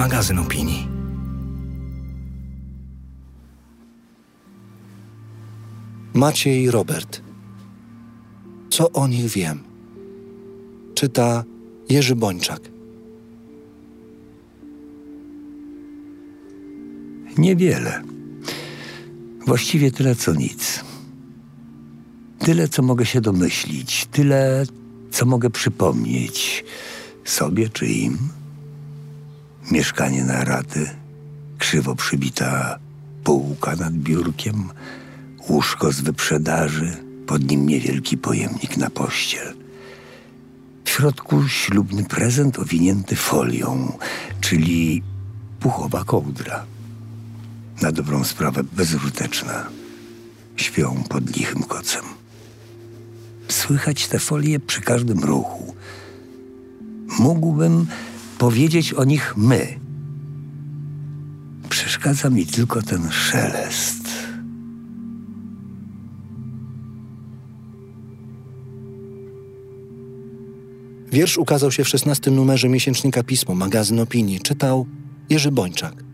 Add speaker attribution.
Speaker 1: magazyn opinii.
Speaker 2: Maciej Robert. Co o nich wiem? Czyta Jerzy Bończak.
Speaker 3: Niewiele. Właściwie tyle co nic. Tyle, co mogę się domyślić, tyle, co mogę przypomnieć sobie czy im. Mieszkanie na raty, krzywo przybita półka nad biurkiem, łóżko z wyprzedaży, pod nim niewielki pojemnik na pościel. W środku ślubny prezent owinięty folią, czyli puchowa kołdra. Na dobrą sprawę bezużyteczna. Śpią pod lichym kocem. Słychać te folie przy każdym ruchu. Mógłbym powiedzieć o nich my. Przeszkadza mi tylko ten szelest.
Speaker 2: Wiersz ukazał się w 16 numerze miesięcznika Pismo, magazyn opinii. Czytał Jerzy Bończak.